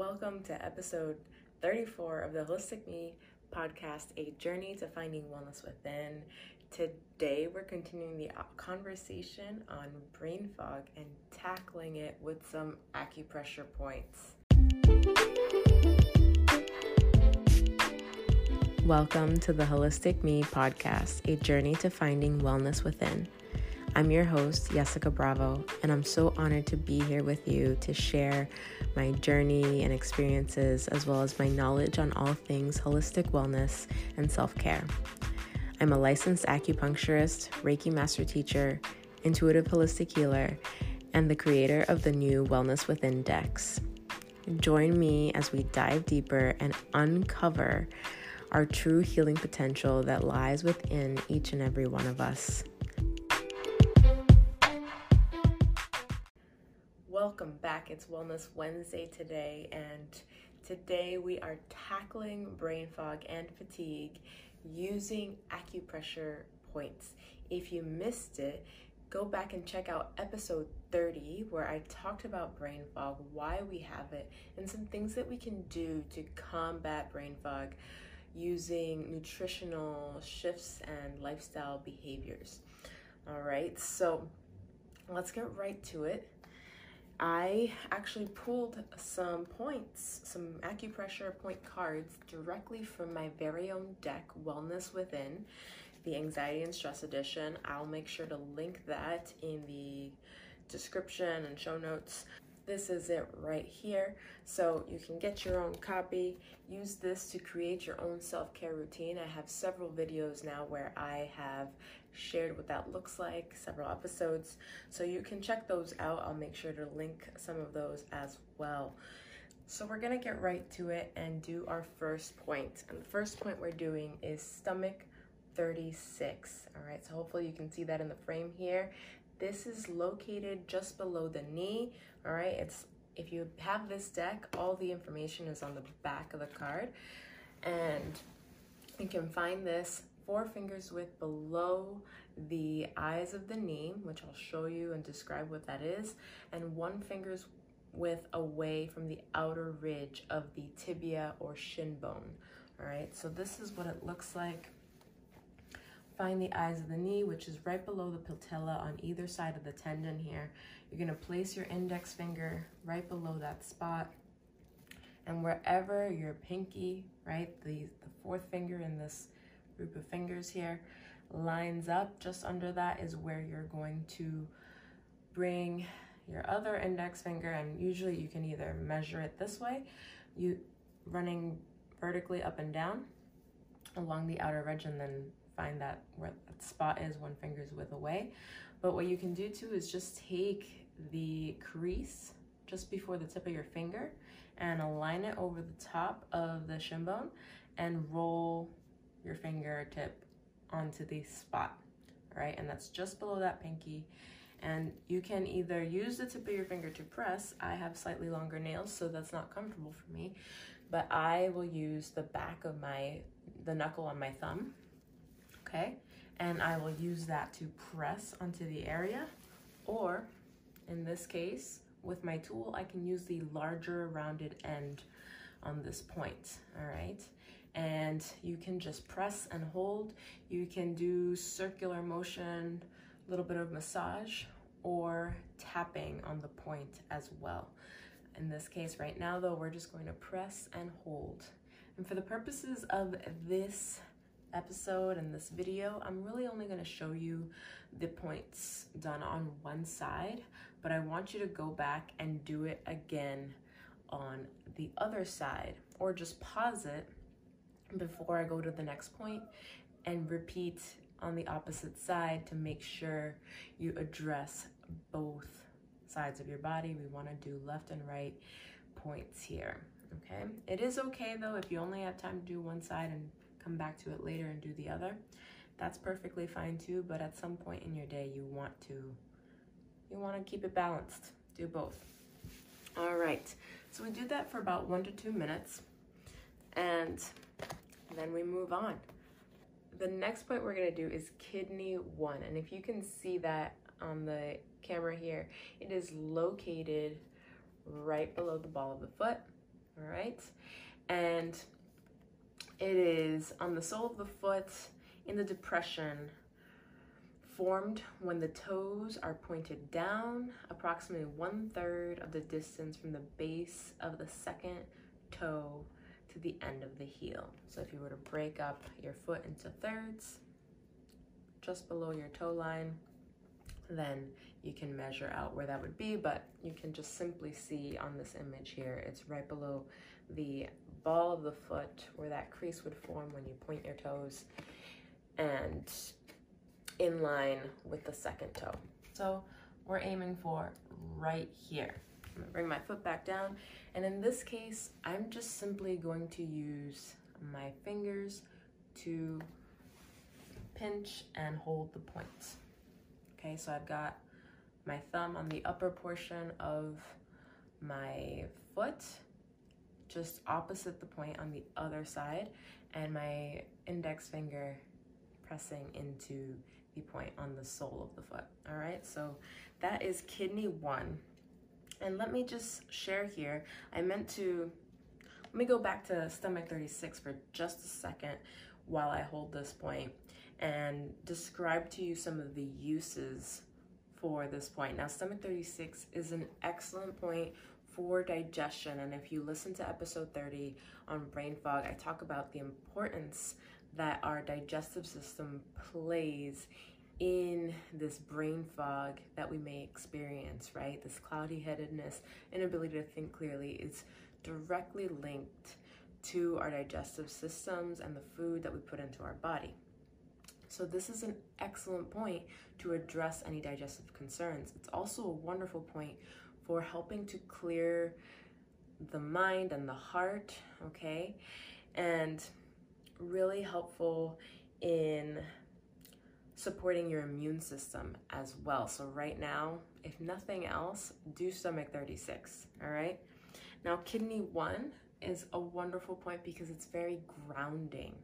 Welcome to episode 34 of the Wholistic Me podcast, A Journey to Finding Wellness Within. Today, we're continuing the conversation on brain fog and tackling it with some acupressure points. Welcome to the Wholistic Me podcast, A Journey to Finding Wellness Within. I'm your host, Yesika Bravo, and I'm so honored to be here with you to share my journey and experiences, as well as my knowledge on all things holistic wellness and self care. I'm a licensed acupuncturist, Reiki master teacher, intuitive holistic healer, and the creator of the new Wellness Within decks. Join me as we dive deeper and uncover our true healing potential that lies within each and every one of us. Welcome back. It's Wellness Wednesday today, and today we are tackling brain fog and fatigue using acupressure points. If you missed it, go back and check out episode 30 where I talked about brain fog, why we have it, and some things that we can do to combat brain fog using nutritional shifts and lifestyle behaviors. All right, so let's get right to it. I actually pulled some points, some acupressure point cards directly from my very own deck, Wellness Within, the Anxiety and Stress Edition. I'll make sure to link that in the description and show notes. This is it right here. So you can get your own copy. Use this to create your own self-care routine. I have several videos now where I have shared what that looks like, several episodes. So you can check those out. I'll make sure to link some of those as well. So we're gonna get right to it and do our first point. And the first point we're doing is stomach 36. All right, so hopefully you can see that in the frame here. This is located just below the knee. All right, it's if you have this deck, all the information is on the back of the card. And you can find this four fingers width below the eyes of the knee, which I'll show you and describe what that is, and one finger's width away from the outer ridge of the tibia or shin bone. All right, so this is what it looks like. Find the eyes of the knee, which is right below the patella on either side of the tendon here. You're gonna place your index finger right below that spot. And wherever your pinky, right, the, the fourth finger in this group of fingers here lines up just under that is where you're going to bring your other index finger and usually you can either measure it this way you running vertically up and down along the outer ridge and then find that where that spot is one finger's width away but what you can do too is just take the crease just before the tip of your finger and align it over the top of the shin bone and roll your fingertip onto the spot, right? And that's just below that pinky. And you can either use the tip of your finger to press. I have slightly longer nails, so that's not comfortable for me. But I will use the back of my, the knuckle on my thumb, okay? And I will use that to press onto the area. Or in this case, with my tool, I can use the larger rounded end on this point, all right? and you can just press and hold. You can do circular motion, a little bit of massage, or tapping on the point as well. In this case right now though, we're just going to press and hold. And for the purposes of this episode and this video, I'm really only gonna show you the points done on one side, but I want you to go back and do it again on the other side, or just pause it before I go to the next point and repeat on the opposite side to make sure you address both sides of your body. We want to do left and right points here. Okay. It is okay though if you only have time to do one side and come back to it later and do the other. That's perfectly fine too, but at some point in your day you want to you want to keep it balanced. Do both. All right. So we do that for about 1 to 2 minutes. And then we move on. The next point we're gonna do is kidney one. And if you can see that on the camera here, it is located right below the ball of the foot. all right? And it is on the sole of the foot in the depression formed when the toes are pointed down approximately one third of the distance from the base of the second toe to the end of the heel. So if you were to break up your foot into thirds, just below your toe line, then you can measure out where that would be, but you can just simply see on this image here, it's right below the ball of the foot where that crease would form when you point your toes and in line with the second toe. So we're aiming for right here. I'm gonna bring my foot back down. And in this case, I'm just simply going to use my fingers to pinch and hold the point. Okay, so I've got my thumb on the upper portion of my foot, just opposite the point on the other side, and my index finger pressing into the point on the sole of the foot. All right, so that is kidney one. And let me just share here, I meant to, let me go back to stomach 36 for just a second while I hold this point and describe to you some of the uses for this point. Now, stomach 36 is an excellent point for digestion. And if you listen to episode 30 on brain fog, I talk about the importance that our digestive system plays in this brain fog that we may experience, right? This cloudy headedness, inability to think clearly is directly linked to our digestive systems and the food that we put into our body. So this is an excellent point to address any digestive concerns. It's also a wonderful point for helping to clear the mind and the heart, okay? And really helpful in supporting your immune system as well. So right now, if nothing else, do stomach 36, all right? Now, kidney one is a wonderful point because it's very grounding,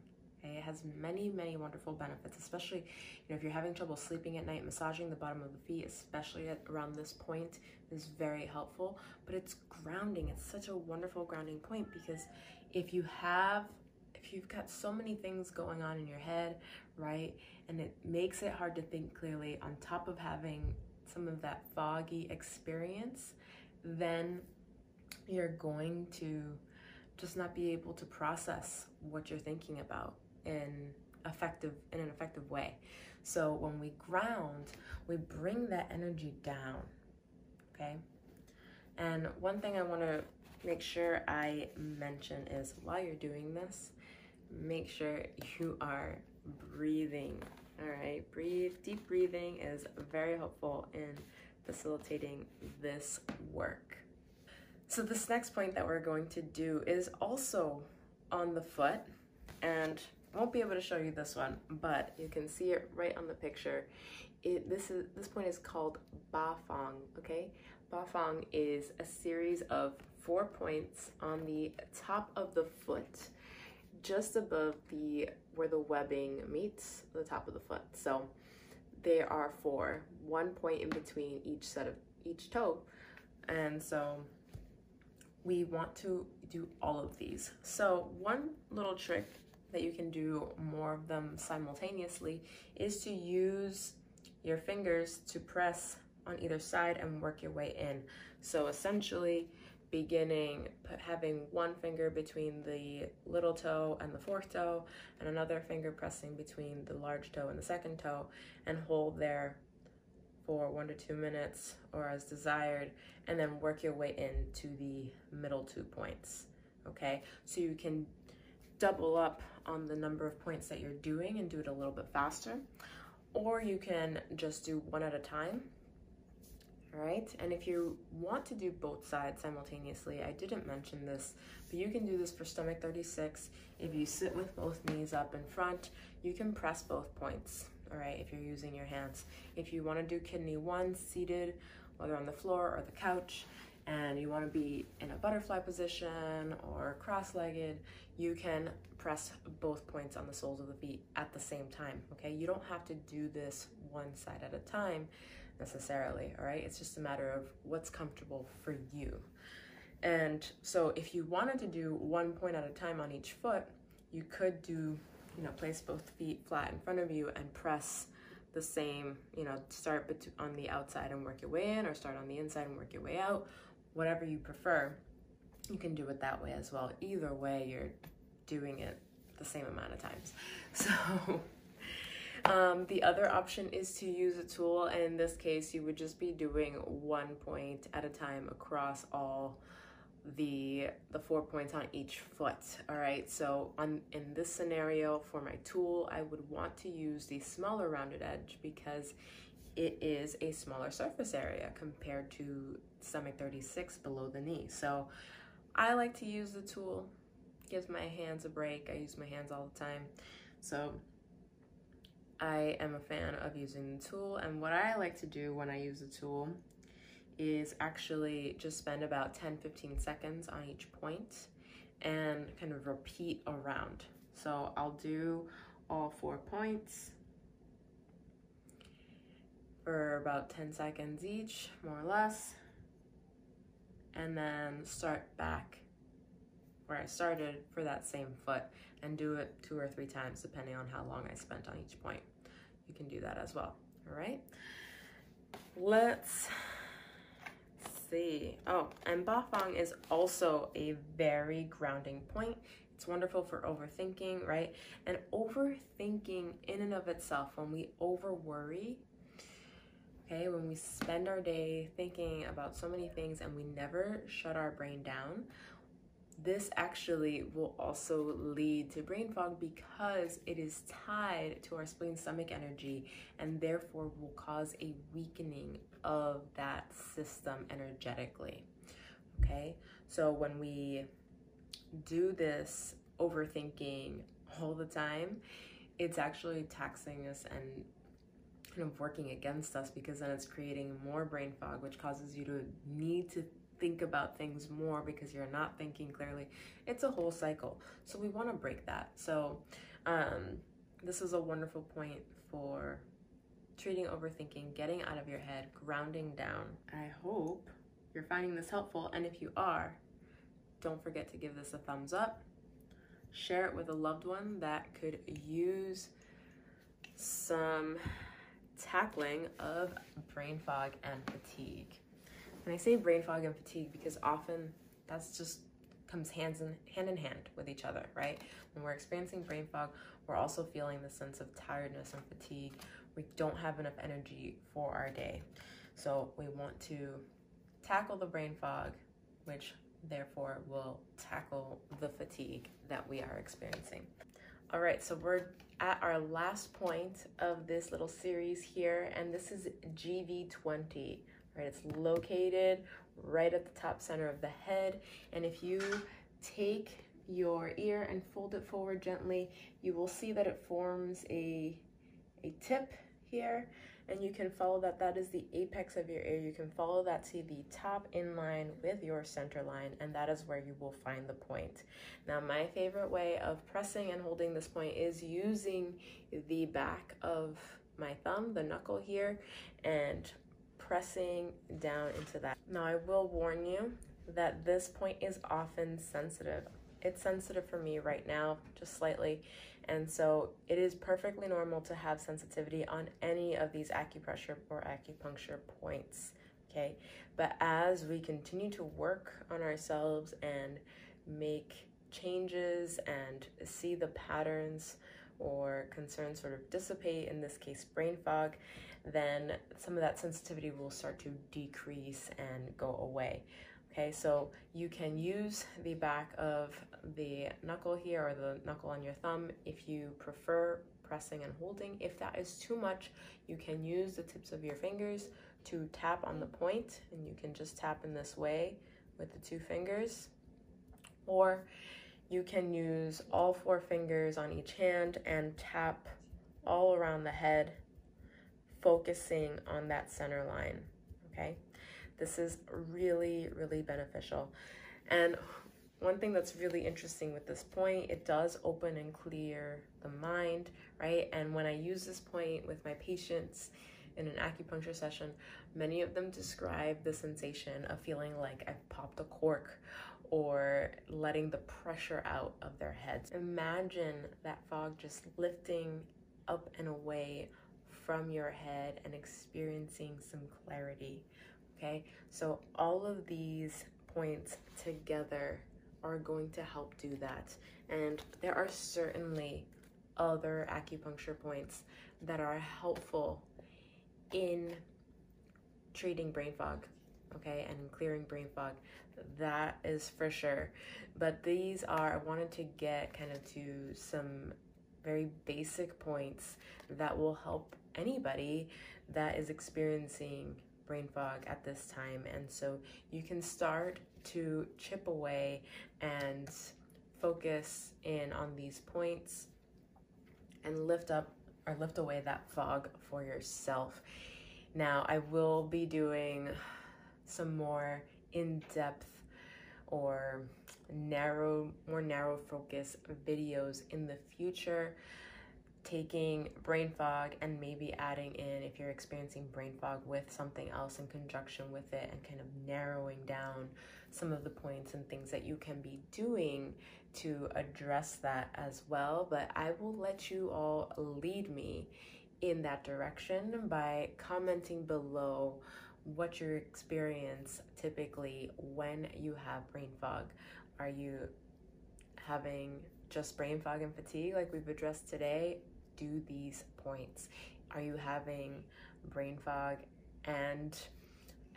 Okay, it has many, many wonderful benefits, especially you know if you're having trouble sleeping at night, massaging the bottom of the feet, especially at around this point, is very helpful. But it's grounding. It's such a wonderful grounding point because if you have if you've got so many things going on in your head, right, and it makes it hard to think clearly on top of having some of that foggy experience, then you're going to just not be able to process what you're thinking about in effective in an effective way. So when we ground, we bring that energy down. Okay? And one thing I want to make sure I mention is while you're doing this, make sure you are breathing. All right, breathe. Deep breathing is very helpful in facilitating this work. So, this next point that we're going to do is also on the foot, and won't be able to show you this one, but you can see it right on the picture. It, this is this point is called Ba Feng, okay? Ba Feng is a series of four points on the top of the foot, just above the where the webbing meets the top of the foot. So there are four, one point in between each set of each toe. And so we want to do all of these. So one little trick that you can do more of them simultaneously is to use your fingers to press on either side and work your way in. So essentially beginning having one finger between the little toe and the fourth toe and another finger pressing between the large toe and the second toe and hold there for one to two minutes or as desired and then work your way into the middle two points okay so you can double up on the number of points that you're doing and do it a little bit faster. Or you can just do one at a time. All right, and if you want to do both sides simultaneously, I didn't mention this, but you can do this for stomach 36. If you sit with both knees up in front, you can press both points, all right, if you're using your hands. If you want to do kidney one seated, whether on the floor or the couch, and you want to be in a butterfly position or cross-legged, you can press both points on the soles of the feet at the same time, okay? You don't have to do this one side at a time necessarily, all right? It's just a matter of what's comfortable for you. And so if you wanted to do one point at a time on each foot, you could do, you know, place both feet flat in front of you and press the same, you know, start on the outside and work your way in or start on the inside and work your way out, whatever you prefer. You can do it that way as well. Either way, you're doing it the same amount of times. So um, the other option is to use a tool. And in this case, you would just be doing one point at a time across all the the four points on each foot all right so on in this scenario for my tool i would want to use the smaller rounded edge because it is a smaller surface area compared to stomach 36 below the knee. So i like to use the tool. Gives my hands a break. I use my hands all the time. So i am a fan of using the tool. And what i like to do when i use the tool is actually just spend about 10 15 seconds on each point and kind of repeat around. So I'll do all four points for about 10 seconds each, more or less, and then start back where I started for that same foot and do it two or three times depending on how long I spent on each point. You can do that as well, all right? Let's see. Oh, and Bafeng is also a very grounding point. It's wonderful for overthinking, right? And overthinking in and of itself, when we over worry, okay, when we spend our day thinking about so many things and we never shut our brain down, this actually will also lead to brain fog because it is tied to our spleen stomach energy and therefore will cause a weakening of that system energetically. Okay, so when we do this overthinking all the time, it's actually taxing us and of working against us because then it's creating more brain fog, which causes you to need to think about things more because you're not thinking clearly. It's a whole cycle. So we want to break that. So um, this is a wonderful point for treating overthinking, getting out of your head, grounding down. I hope you're finding this helpful. And if you are, don't forget to give this a thumbs up. Share it with a loved one that could use some tackling of brain fog and fatigue. And I say brain fog and fatigue because often that's just comes hands in hand in hand with each other, right? When we're experiencing brain fog, we're also feeling the sense of tiredness and fatigue we don't have enough energy for our day. So we want to tackle the brain fog, which therefore will tackle the fatigue that we are experiencing. All right, so we're at our last point of this little series here, and this is GV20. Right, it's located right at the top center of the head, and if you take your ear and fold it forward gently, you will see that it forms a a tip here and you can follow that. That is the apex of your ear. You can follow that to the top in line with your center line and that is where you will find the point. Now my favorite way of pressing and holding this point is using the back of my thumb the knuckle here and pressing down into that. Now i will warn you that this point is often sensitive. It's sensitive for me right now just slightly and so it is perfectly normal to have sensitivity on any of these acupressure or acupuncture points, okay? But as we continue to work on ourselves and make changes and see the patterns or concerns sort of dissipate, in this case, brain fog, then some of that sensitivity will start to decrease and go away. Okay, so you can use the back of the knuckle here or the knuckle on your thumb if you prefer pressing and holding. If that is too much, you can use the tips of your fingers to tap on the point and you can just tap in this way with the two fingers. Or you can use all four fingers on each hand and tap all around the head, focusing on that center line, okay? This is really, really beneficial. And one thing that's really interesting with this point, it does open and clear the mind, right? And when I use this point with my patients, in an acupuncture session, many of them describe the sensation of feeling like I've popped a cork or letting the pressure out of their heads. Imagine that fog just lifting up and away from your head and experiencing some clarity. Okay, so all of these points together are going to help do that. And there are certainly other acupuncture points that are helpful in treating brain fog, okay, and clearing brain fog. That is for sure. But these are, I wanted to get kind of to some very basic points that will help anybody that is experiencing brain fog at this time. And so you can start to chip away and focus in on these points and lift up or lift away that fog for yourself. Now, I will be doing some more in depth or narrow, more narrow focus videos in the future taking brain fog and maybe adding in if you're experiencing brain fog with something else in conjunction with it and kind of narrowing down some of the points and things that you can be doing to address that as well. But I will let you all lead me in that direction by commenting below what your experience typically when you have brain fog. Are you having just brain fog and fatigue like we've addressed today? Do these points. Are you having brain fog and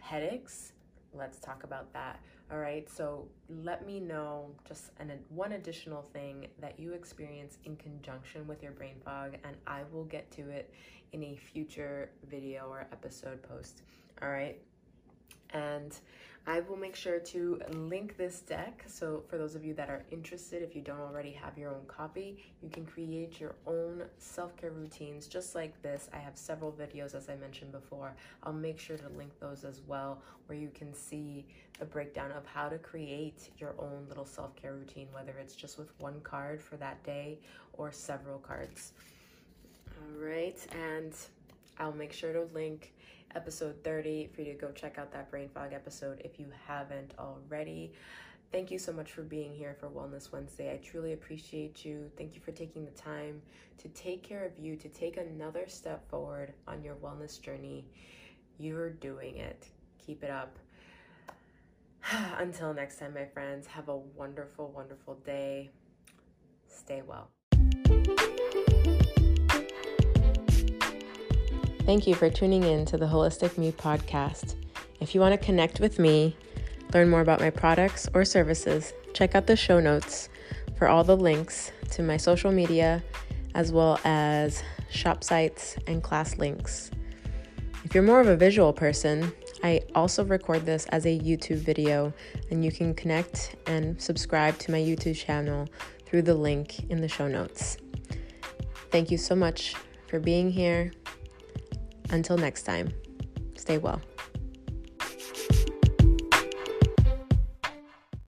headaches? Let's talk about that. All right, so let me know just an, one additional thing that you experience in conjunction with your brain fog, and I will get to it in a future video or episode post. All right, and I will make sure to link this deck. So for those of you that are interested, if you don't already have your own copy, you can create your own self-care routines just like this. I have several videos, as I mentioned before. I'll make sure to link those as well, where you can see the breakdown of how to create your own little self-care routine, whether it's just with one card for that day or several cards. All right, and I'll make sure to link episode 30 for you to go check out that brain fog episode if you haven't already. Thank you so much for being here for Wellness Wednesday. I truly appreciate you. Thank you for taking the time to take care of you, to take another step forward on your wellness journey. You're doing it. Keep it up. Until next time, my friends, have a wonderful, wonderful day. Stay well. Thank you for tuning in to the Wholistic Me podcast. If you want to connect with me, learn more about my products or services, check out the show notes for all the links to my social media, as well as shop sites and class links. If you're more of a visual person, I also record this as a YouTube video, and you can connect and subscribe to my YouTube channel through the link in the show notes. Thank you so much for being here. Until next time, stay well.